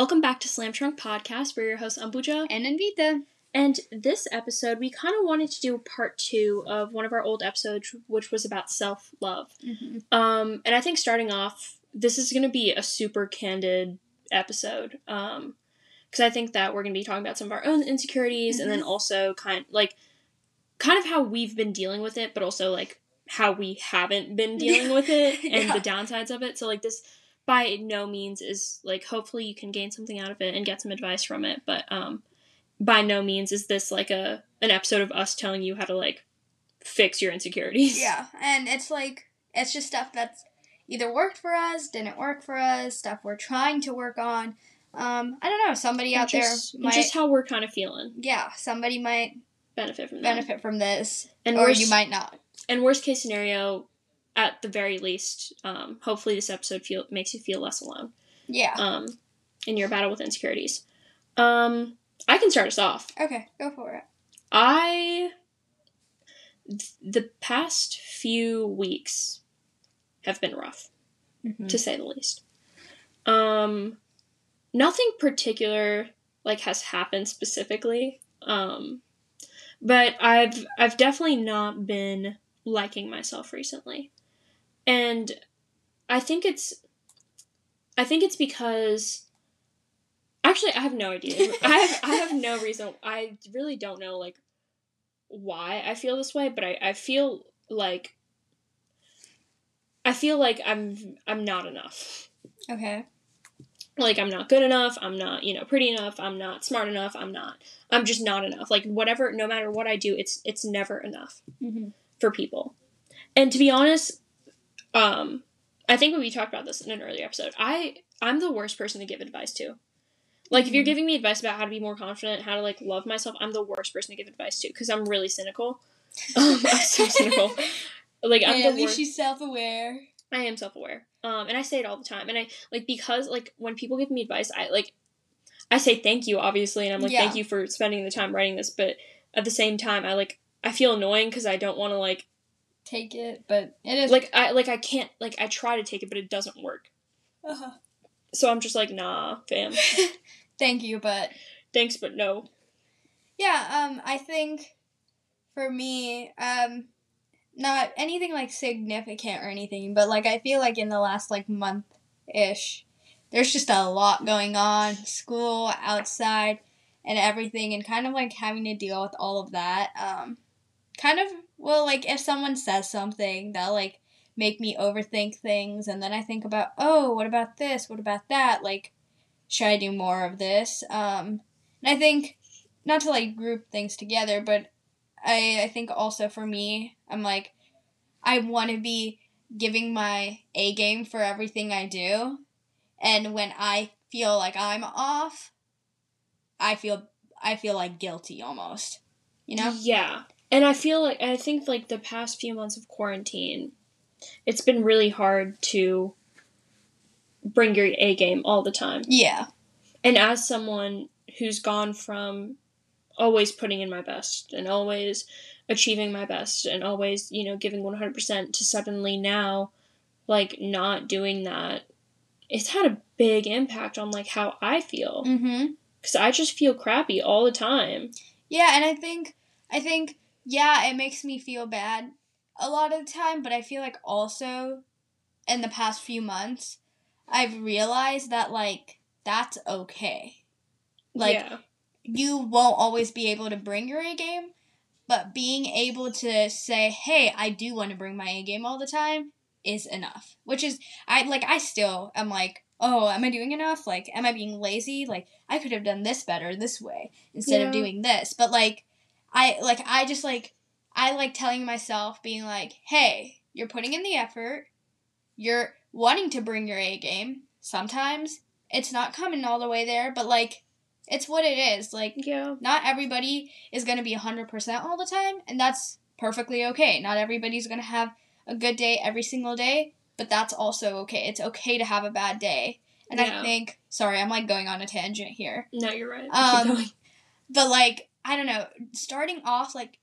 Welcome back to Slam Trunk Podcast. We're your hosts, Ambuja. And Anvita. And this episode, we kind of wanted to do part two of one of our old episodes, which was about self love. Mm-hmm. Um, and I think starting off, this is going to be a super candid episode. Um, because I think that we're going to be talking about some of our own insecurities, and then also kind like kind of how we've been dealing with it, but also like how we haven't been dealing with it and Yeah. the downsides of it. So like this by no means is like hopefully you can gain something out of it and get some advice from it, but um by no means is this like a an episode of us telling you how to like fix your insecurities. Yeah, and it's like it's just stuff that's either worked for us, didn't work for us, stuff we're trying to work on. Um, I don't know. Somebody And out just, there might, just how we're kind of feeling yeah, somebody might benefit from that. benefit from this, And or worst, you might not. and worst case scenario, at the very least, um, hopefully this episode feel makes you feel less alone. Yeah. Um, in your battle with insecurities. Um, I can start us off. Okay, go for it. I th- the past few weeks have been rough, Mm-hmm. to say the least. Um, nothing particular like has happened specifically. Um, but I've I've definitely not been liking myself recently, and I think it's I think it's because actually I have no idea. I have I have no reason. I really don't know like why I feel this way, but I, I feel like I feel like I'm I'm not enough. Okay. Like I'm not good enough, I'm not, you know, pretty enough, I'm not smart enough, I'm not I'm just not enough. Like whatever no matter what I do, it's it's never enough Mm-hmm. for people. And to be honest, um I think we talked about this in an earlier episode. I I'm the worst person to give advice to. Like if you're Mhm. giving me advice about how to be more confident, how to like love myself, I'm the worst person to give advice to because I'm really cynical. Um, I'm so cynical. Like I'm the worst. she's self-aware. I am self aware. Um, and I say it all the time. And I like because like when people give me advice, I like I say thank you obviously, and I'm like Yeah. thank you for spending the time writing this. But at the same time, I like I feel annoying because I don't want to like Take it, but it is like I like I can't like I try to take it, but it doesn't work. Uh-huh. So I'm just like nah, fam. Thank you, but Thanks, but no. Yeah, um, I think for me, um, not anything like significant or anything, but like I feel like in the last like month ish, there's just a lot going on, school, outside, and everything, and kind of like having to deal with all of that. Um, kind of, well, like if someone says something, that'll like make me overthink things, and then I think about, oh, what about this? What about that? Like, should I do more of this? Um, and I think not to like group things together, but I I think also for me, I'm like I want to be giving my A game for everything I do, and when I feel like I'm off, I feel I feel like guilty almost. You know? Yeah. And I feel like I think like the past few months of quarantine, it's been really hard to bring your A game all the time. Yeah. And as someone who's gone from always putting in my best and always achieving my best and always, you know, giving 100% to suddenly now like not doing that, it's had a big impact on like how I feel Mhm. cuz I just feel crappy all the time. Yeah, and I think I think yeah, it makes me feel bad a lot of the time, but I feel like also in the past few months I've realized that like that's okay. Like yeah. you won't always be able to bring your A game, but being able to say, "Hey, I do want to bring my A game all the time," is enough. Which is I like I still am like, "Oh, am I doing enough? Like am I being lazy? Like I could have done this better this way instead Yeah. of doing this." But like I like I just like I like telling myself being like, "Hey, you're putting in the effort. You're wanting to bring your A game. Sometimes it's not coming all the way there, but like it's what it is. Like Yeah. not everybody is going to be 100% all the time, and that's perfectly okay. Not everybody's going to have a good day every single day, but that's also okay. It's okay to have a bad day. And Yeah. I think, sorry, I'm like going on a tangent here. No, you're right. Um. But like, I don't know, starting off, like,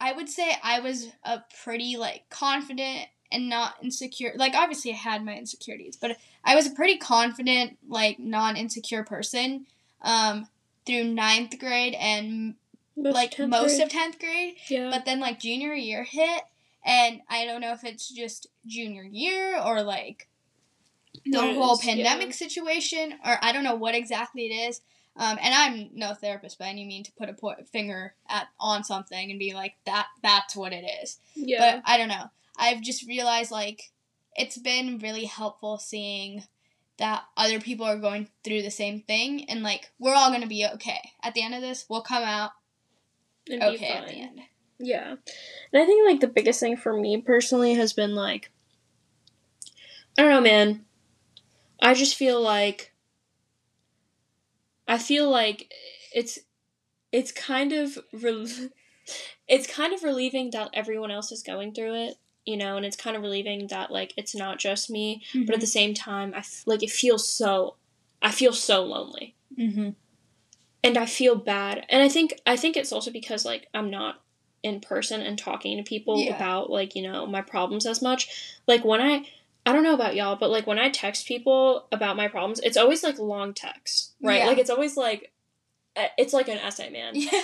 I would say I was a pretty like confident and not insecure. Like obviously I had my insecurities, but I was a pretty confident, like non insecure person um, through ninth grade and Most like most grade. of tenth grade. yeah. But then like junior year hit, and I don't know if it's just junior year or like the whole is, yeah. pandemic situation, or I don't know what exactly it is. Um, and I'm no therapist by any mean to put a po- finger at on something and be like that. That's what it is. yeah. But I don't know. I've just realized like it's been really helpful seeing that other people are going through the same thing, and like we're all gonna be okay at the end of this. We'll come out It'd okay at the end. Yeah. And I think like the biggest thing for me personally has been like I don't know, man. I just feel like I feel like it's it's kind of rel- it's kind of relieving that everyone else is going through it, you know, and it's kind of relieving that like it's not just me, but at the same time I f- like it feels so I feel so lonely mm-hmm. and I feel bad. And I think I think it's also because like I'm not in person and talking to people Yeah. about like, you know, my problems as much. Like when I I don't know about y'all, but like when I text people about my problems, it's always like long texts, right? Yeah. Like it's always like it's like an essay, man. Yeah.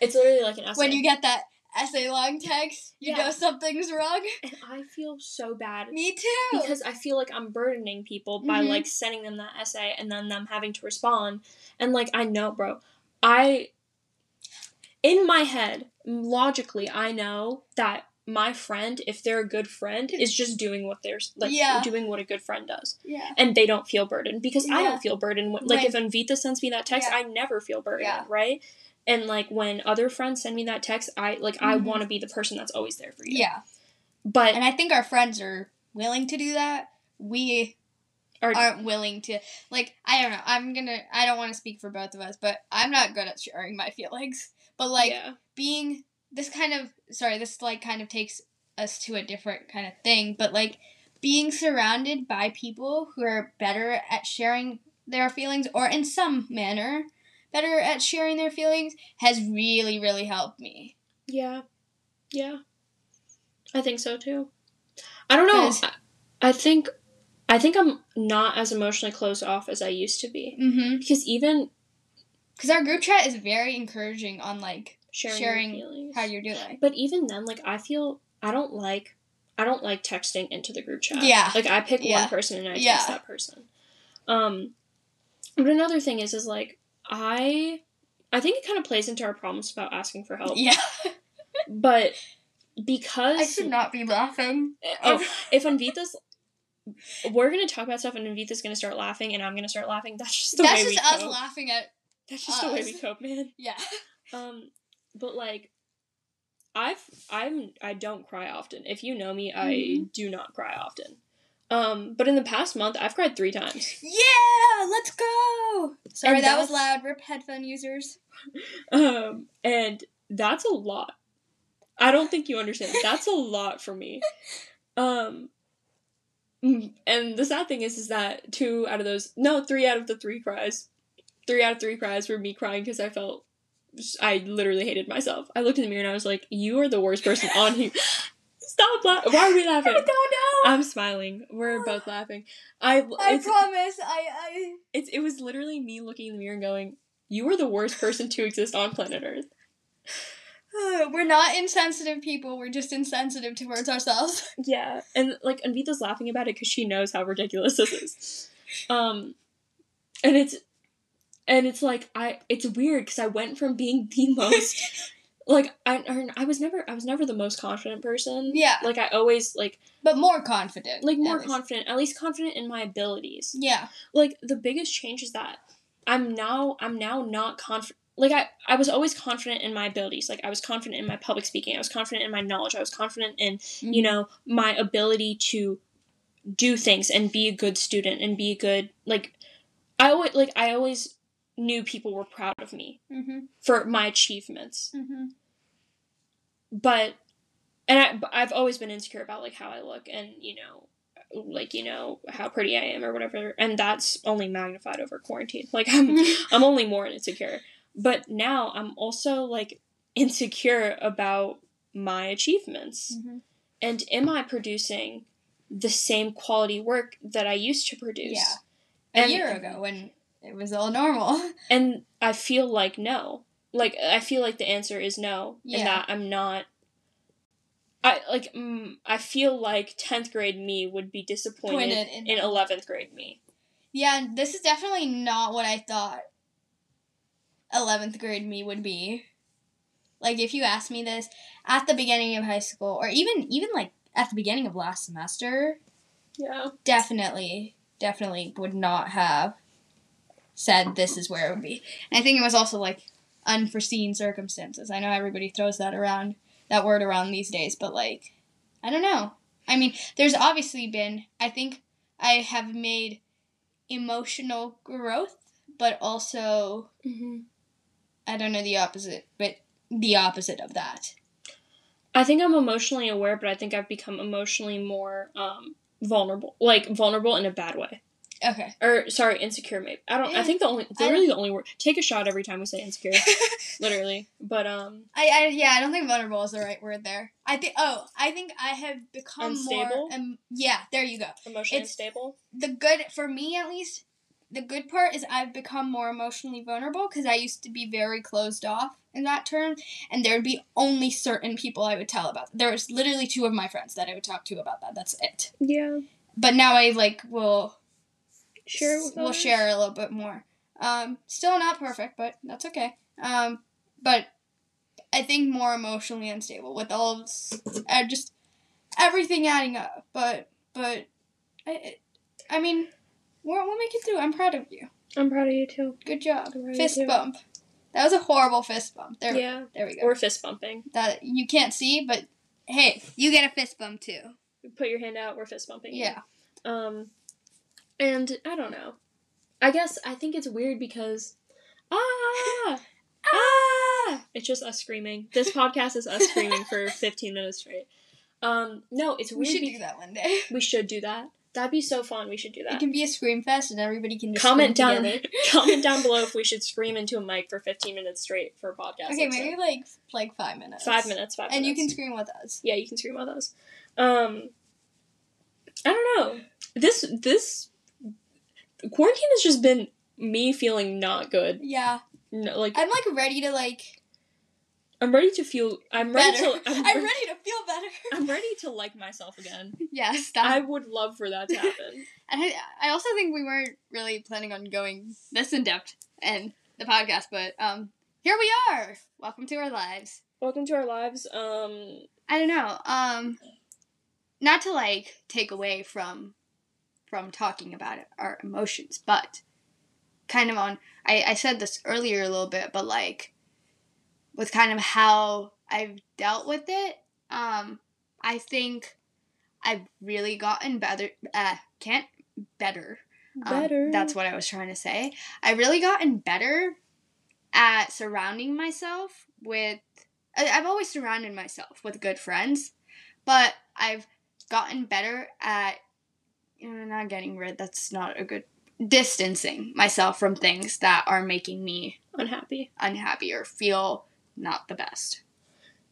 It's literally like an essay. when you get that essay long text, you Yeah. know something's wrong. and I feel so bad Me too. because I feel like I'm burdening people by Mhm. like sending them that essay and then them having to respond. And like I know, bro, I in my head, logically, I know that my friend, if they're a good friend, is just doing what they're like Yeah. doing what a good friend does. yeah. And they don't feel burdened because I don't feel burdened. When, like Right. if Anvita sends me that text, Yeah. I never feel burdened, Yeah. right? And like when other friends send me that text, I like I Mhm. want to be the person that's always there for you. Yeah. But And I think our friends are willing to do that. We Are- aren't willing to like I don't know. I'm gonna I don't want to speak for both of us, but I'm not good at sharing my feelings. But like yeah. being this kind of sorry, this like kind of takes us to a different kind of thing, but like being surrounded by people who are better at sharing their feelings or in some manner better at sharing their feelings has really really helped me. Yeah. Yeah. I think so too. I don't know. I, I think I think I'm not as emotionally closed off as I used to be. Mhm. Because even Cuz our group chat is very encouraging on like sharing, Sharing your feelings. how you're doing. but even then, like I feel I don't like I don't like texting into the group chat. Yeah. Like I pick Yeah. one person and I Yeah. text that person. Um but another thing is is like I I think it kind of plays into our problems about asking for help. Yeah. But because I should not be laughing. Oh, if Anvita's, we're gonna talk about stuff, and Anvita's gonna start laughing, and I'm gonna start laughing. That's just the That's way just we us cope. laughing at That's just the way we cope, man. yeah. Um, but like, I've I'm I don't cry often. If you know me, I Mhm. do not cry often. Um, but in the past month, I've cried three times. Yeah, let's go. Sorry, that was loud. Rip headphone users. Um, and that's a lot. I don't think you understand. That's a lot for me. Um, mm, and the sad thing is, is that two out of those, no, three out of the three cries, three out of three cries were me crying because I felt, I literally hated myself. I looked in the mirror and I was like, "You are the worst person on here." Stop laughing. Why are we laughing? I don't know. I'm smiling. We're both laughing. I. I promise. I I. it's it was literally me looking in the mirror and going, "You are the worst person to exist on planet Earth." We're not insensitive people. We're just insensitive towards ourselves. Yeah, and like Anvita's laughing about it because she knows how ridiculous this is. Um, and it's and it's like I it's weird because I went from being the most like I I was never I was never the most confident person. Yeah. like I always like but more confident. like more at confident at least confident in my abilities. Yeah. Like the biggest change is that I'm now I'm now not confident. Like I, I was always confident in my abilities. Like I was confident in my public speaking. I was confident in my knowledge. I was confident in Mm-hmm. you know my ability to do things and be a good student and be a good like i always like i always knew people were proud of me Mhm. for my achievements Mhm. but and I, I've always been insecure about like how i look and you know like you know how pretty i am or whatever and that's only magnified over quarantine like i'm i'm only more insecure but now i'm also like insecure about my achievements Mhm. and am I producing the same quality work that I used to produce. Yeah. A And- year ago when it was all normal. And I feel like no. Like I feel like the answer is no, Yeah. and that I'm not. I like. Mm, I feel like tenth grade me would be disappointed in- in eleventh grade me. Yeah, this is definitely not what I thought 11th grade me would be. Like if you asked me this at the beginning of high school or even even like at the beginning of last semester, Yeah. definitely definitely would not have said this is where it would be. And I think it was also like unforeseen circumstances. I know everybody throws that around that word around these days, but like I don't know. I mean, there's obviously been I think I have made emotional growth, but also Mm-hmm. I don't know the opposite, but the opposite of that. I think I'm emotionally aware, but I think I've become emotionally more um, vulnerable, like vulnerable in a bad way. Okay. Or sorry, insecure. Maybe I don't. I think the only, don't- literally the only word. Take a shot every time we say insecure. literally, but um, I, I yeah, I don't think vulnerable is the right word there. I think oh, I think I have become Unstable? more um, yeah, there you go. emotionally It's- unstable. The good for me at least, the good part is I've become more emotionally vulnerable because I used to be very closed off in that term, and there would be only certain people I would tell about. There was literally two of my friends that I would talk to about that. That's it. Yeah. But now I like will Share it with we'll others. share a little bit more. Um, still not perfect, but that's okay. Um, but I think more emotionally unstable with all of s- uh, just everything adding up. But but I I mean we'll, we'll make it through. I'm proud of you. I'm proud of you too. Good job. I'm proud of Fist bump. That was a horrible fist bump. There Yeah. there we go. Or fist bumping. that you can't see, but hey, you get a fist bump too. Put your hand out. We're fist bumping. Yeah. Um, and I don't know. I guess I think it's weird because ah ah. It's just us screaming. This podcast is us screaming for 15 minutes straight. Um, no, it's We should be- do that one day. We should do that. That'd be so fun. We should do that. It can be a scream fest and everybody can just Comment down. comment down below if we should scream into a mic for 15 minutes straight for a podcast. Okay, episode. maybe like like five minutes. five minutes. Five minutes. And you can scream with us. Yeah, you can scream with us. Um, I don't know. This this quarantine has just been me feeling not good. Yeah, No, like I'm like ready to like I'm ready to feel. I'm ready to. I'm, I'm, re- ready to feel better. I'm ready to like myself again. yes, I would love for that to happen. And I, I also think we weren't really planning on going this in depth in the podcast, but um, here we are. Welcome to our lives. Welcome to our lives. Um, I don't know. Um, not to like take away from from talking about it, our emotions, but kind of on. I I said this earlier a little bit, but like with kind of how I've dealt with it. Um, I think I've really gotten better. Uh, can't better. Um, better. that's what I was trying to say. I've really gotten better at surrounding myself with. I, I've always surrounded myself with good friends, but I've gotten better at. Not getting rid. That's not a good. Distancing myself from things that are making me unhappy. unhappy or feel not the best.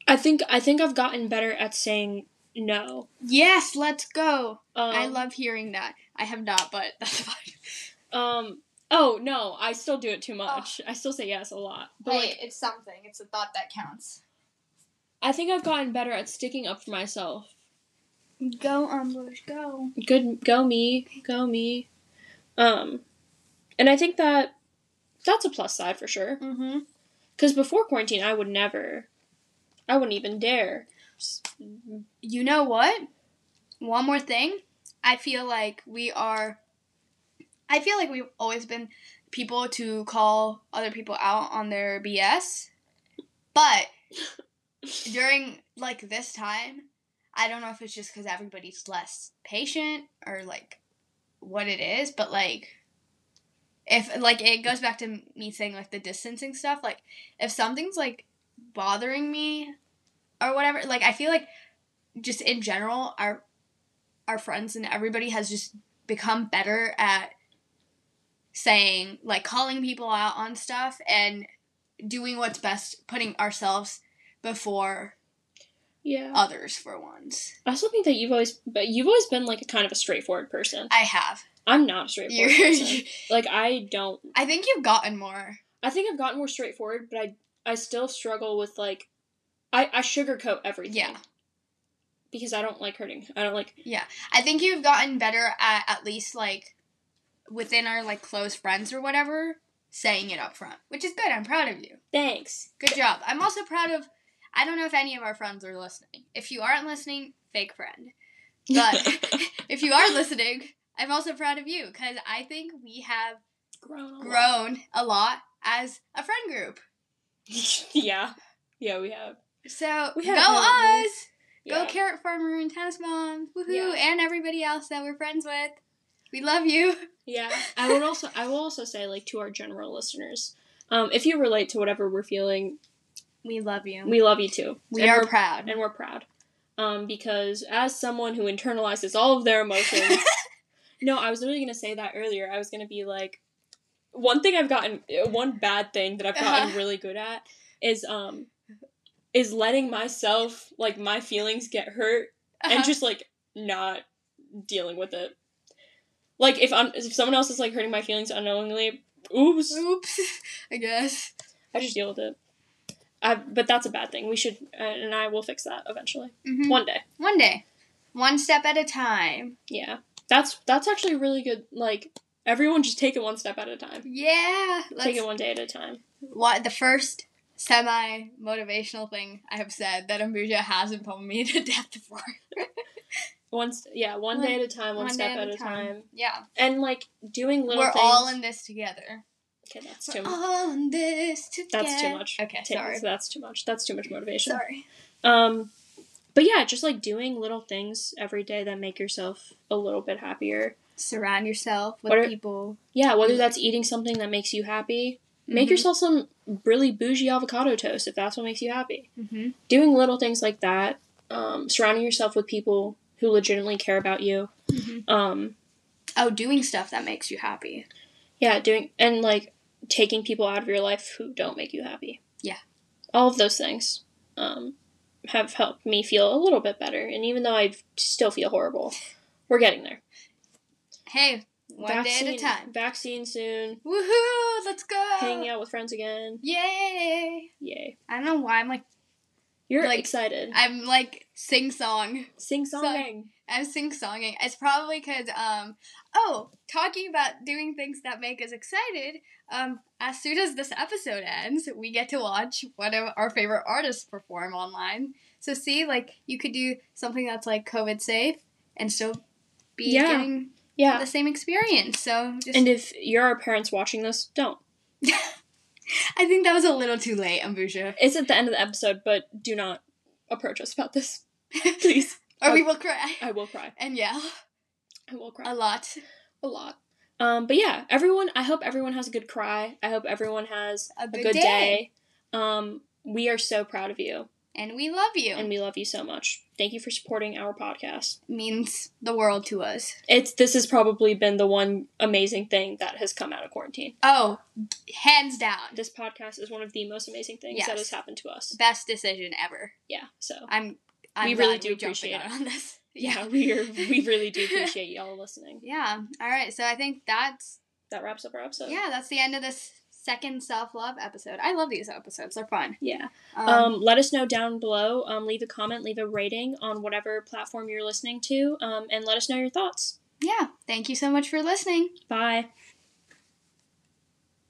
I think I think I've gotten better at saying no. Yes, let's go. Um, I love hearing that. I have not, but that's fine. Um. Oh no, I still do it too much. I still say yes a lot. But like, it's something. It's a thought that counts. I think I've gotten better at sticking up for myself. Go, Umbush, go. Good, go me, go me. Um, and I think that that's a plus side for sure. Mm-hmm. Because before quarantine, I would never, I wouldn't even dare. You know what? One more thing. I feel like we are. I feel like we've always been people to call other people out on their BS. But during like this time, I don't know if it's just because everybody's less patient or like what it is, but like if like it goes back to me saying like the distancing stuff, like if something's like bothering me or whatever, like I feel like just in general our our friends and everybody has just become better at saying like calling people out on stuff and doing what's best putting ourselves before Yeah. others for once. I also think that you've always, but you've always been like a kind of a straightforward person. I have. I'm not a straightforward You're, person. Like I don't. I think you've gotten more. I think I've gotten more straightforward, but I I still struggle with like, I I sugarcoat everything. Yeah. Because I don't like hurting. I don't like. Yeah. I think you've gotten better at at least like within our like close friends or whatever, saying it up front, which is good. I'm proud of you. Thanks. Good job. I'm also proud of. I don't know if any of our friends are listening. If you aren't listening, fake friend. But if you are listening, I'm also proud of you because I think we have grown. A lot. grown a lot as a friend group. yeah. Yeah, we have. So We go have, we? us! Go Carrot Farmer and Tennis Moms, woohoo! Yeah. And everybody else that we're friends with. We love you. Yeah. I would also I will also say like to our general listeners, um, if you relate to whatever we're feeling, We love you. we love you too. We And are proud. and we're proud. Um, because as someone who internalizes all of their emotions, no, I was literally gonna say that earlier. I was gonna be like, one thing I've gotten, one bad thing that I've gotten Uh-huh. really good at is um, is letting myself like my feelings get hurt Uh-huh. and just like not dealing with it. Like if I'm if someone else is like hurting my feelings unknowingly, oops, Oops. I guess. I just deal with it. I, but that's a bad thing. We should, uh, and I will fix that eventually, Mhm. one day. One day. One step at a time. Yeah, that's that's actually really good. Like everyone, just take it one step at a time. Yeah. Take it one day at a time. what the first semi motivational thing I have said that Ambuja hasn't pulled me to death before. Once, yeah, one, One- day at a time, one, One step day at a time. Yeah. and like doing little. We're things. all in this together. Okay, that's too much. in this together. That's too much. Okay, Take- sorry. That's too much. That's too much motivation. Sorry. Um, but yeah, just like doing little things every day that make yourself a little bit happier. Surround yourself with are- people. Yeah, whether that's eating something that makes you happy, make Mhm. yourself some really bougie avocado toast if that's what makes you happy. Mm-hmm. Doing little things like that, um, surrounding yourself with people who legitimately care about you. Mm-hmm. Um, Oh, doing stuff that makes you happy. yeah, doing and like taking people out of your life who don't make you happy. Yeah. all of those things um, have helped me feel a little bit better. And even though I still feel horrible, we're getting there. Hey, one day at a time. Vaccine soon. Woohoo! Let's go. Hanging out with friends again. Yay! Yay! I don't know why I'm like You're Like, excited. I'm like sing song. Sing songing. I'm sing songing. It's probably because um oh talking about doing things that make us excited. Um, as soon as this episode ends, we get to watch one of our favorite artists perform online. So see, like you could do something that's like COVID safe and still be Yeah. getting Yeah. the same experience. So just And if you're our parents watching this, don't. I think that was a little too late, Ambuja. It's at the end of the episode, but do not approach us about this. Please. or we will cry I will cry. and yell I will cry. a lot. a lot. Um, but yeah, everyone. I hope everyone has a good cry. I hope everyone has A a good good, day. day. Um, we are so proud of you, And we love you. and we love you so much. Thank you for supporting our podcast. means the world to us. It's this has probably been the one amazing thing that has come out of quarantine. Oh, hands down. This podcast is one of the most amazing things Yes. that has happened to us. Best decision ever. Yeah. So I'm. I'm We really do we appreciate it. on this. Yeah, we are we really do appreciate y'all listening. Yeah. All right. So I think that's That wraps up our episode. yeah. That's the end of this second self love episode. I love these episodes. They're fun. Yeah. Um, Um, let us know down below. Um, leave a comment, leave a rating on whatever platform you're listening to, um, and let us know your thoughts. yeah. Thank you so much for listening. Bye.